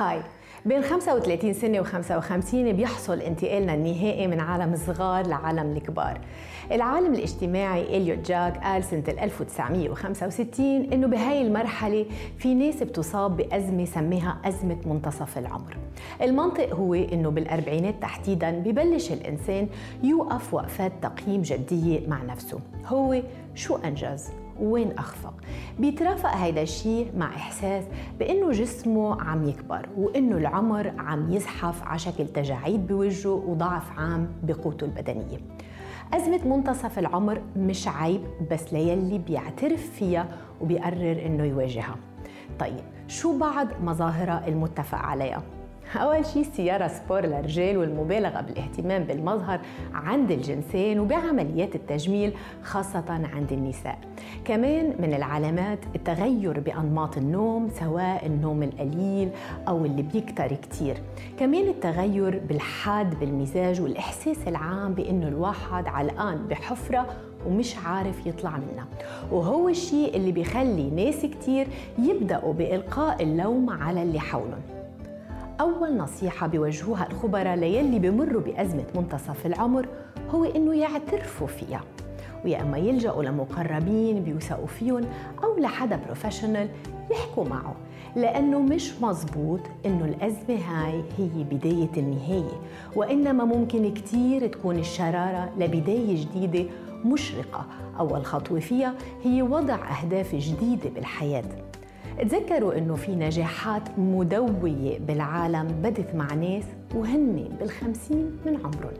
هاي. بين 35 سنة و55 بيحصل انتقالنا النهائي من عالم الصغار لعالم الكبار. العالم الاجتماعي إليوت جاك قال سنة 1965 إنه بهاي المرحلة في ناس بتصاب بأزمة سميها أزمة منتصف العمر. المنطق هو إنه بالأربعينات تحديداً ببلش الإنسان يوقف وقفات تقييم جدية مع نفسه. هو شو أنجز؟ وين أخفق. بيترافق هيدا الشيء مع إحساس بأنه جسمه عم يكبر وأنه العمر عم يزحف على شكل تجاعيد بوجهه وضعف عام بقوته البدنية. أزمة منتصف العمر مش عيب بس ليلي بيعترف فيها وبيقرر إنه يواجهها. طيب شو بعض مظاهرها المتفق عليها؟ أول شيء سيارة سبور للرجال والمبالغة بالاهتمام بالمظهر عند الجنسين وبعمليات التجميل خاصة عند النساء. كمان من العلامات التغير بأنماط النوم سواء النوم القليل أو اللي بيكتر كتير. كمان التغير بالحاد بالمزاج والإحساس العام بأنه الواحد علقان بحفرة ومش عارف يطلع منها. وهو الشيء اللي بيخلي ناس كتير يبدأوا بإلقاء اللوم على اللي حولهم. أول نصيحة بيوجهوها الخبراء ليلي بمروا بأزمة منتصف العمر هو إنه يعترفوا فيها. ويا أما يلجأوا لمقربين بيوثقوا فيهم أو لحدا بروفيشنال يحكوا معه لأنه مش مزبوط إنه الأزمة هاي هي بداية النهاية وإنما ممكن كتير تكون الشرارة لبداية جديدة مشرقة. أول خطوة فيها هي وضع أهداف جديدة بالحياة. تذكروا إنه في نجاحات مدوية بالعالم بدت مع ناس وهن بالخمسين من عمرهم.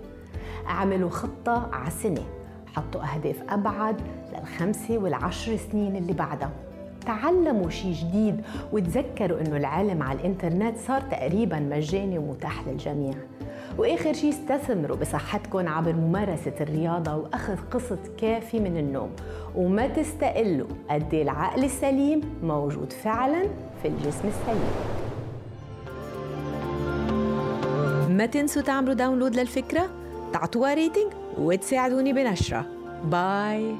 عملوا خطة على سنة حطوا أهداف أبعد للخمسة والعشر سنين اللي بعدها. تعلموا شيء جديد وتذكروا إنه العلم على الإنترنت صار تقريبا مجاني ومتاح للجميع. وآخر شيء استثمروا بصحتكم عبر ممارسة الرياضة وأخذ قسط كافي من النوم. وما تستقلوا قد إيه العقل السليم موجود فعلا في الجسم السليم. ما تنسوا تعملوا download للفكرة؟ تعطوها rating وتساعدوني بنشرة. bye.